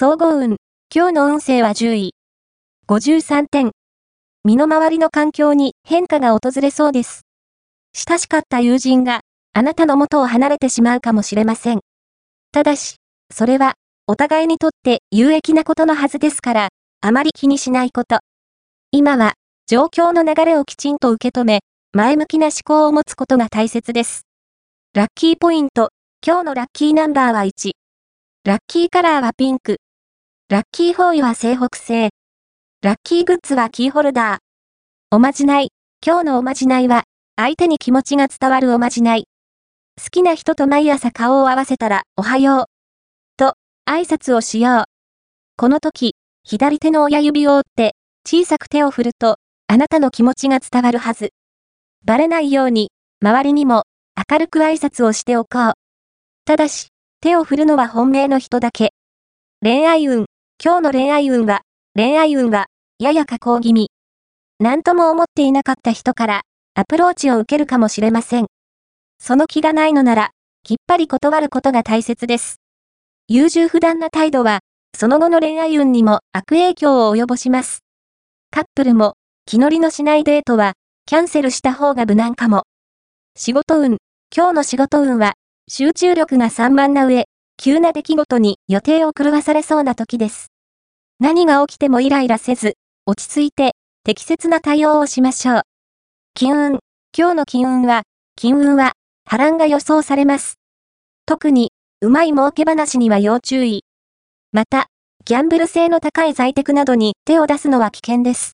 総合運。今日の運勢は10位。53点。身の回りの環境に変化が訪れそうです。親しかった友人があなたの元を離れてしまうかもしれません。ただし、それはお互いにとって有益なことのはずですから、あまり気にしないこと。今は状況の流れをきちんと受け止め、前向きな思考を持つことが大切です。ラッキーポイント。今日のラッキーナンバーは1。ラッキーカラーはピンク。ラッキーフォーイは西北西。ラッキーグッズはキーホルダー。おまじない。今日のおまじないは、相手に気持ちが伝わるおまじない。好きな人と毎朝顔を合わせたら、おはよう。と、挨拶をしよう。この時、左手の親指を折って、小さく手を振ると、あなたの気持ちが伝わるはず。バレないように、周りにも、明るく挨拶をしておこう。ただし、手を振るのは本命の人だけ。恋愛運。今日の恋愛運は、恋愛運は、やや加工気味。何とも思っていなかった人から、アプローチを受けるかもしれません。その気がないのなら、きっぱり断ることが大切です。優柔不断な態度は、その後の恋愛運にも悪影響を及ぼします。カップルも、気乗りのしないデートは、キャンセルした方が無難かも。仕事運。今日の仕事運は、集中力が散漫な上、急な出来事に予定を狂わされそうな時です。何が起きてもイライラせず、落ち着いて、適切な対応をしましょう。金運。今日の金運は、金運は、波乱が予想されます。特に、うまい儲け話には要注意。また、ギャンブル性の高い在宅などに手を出すのは危険です。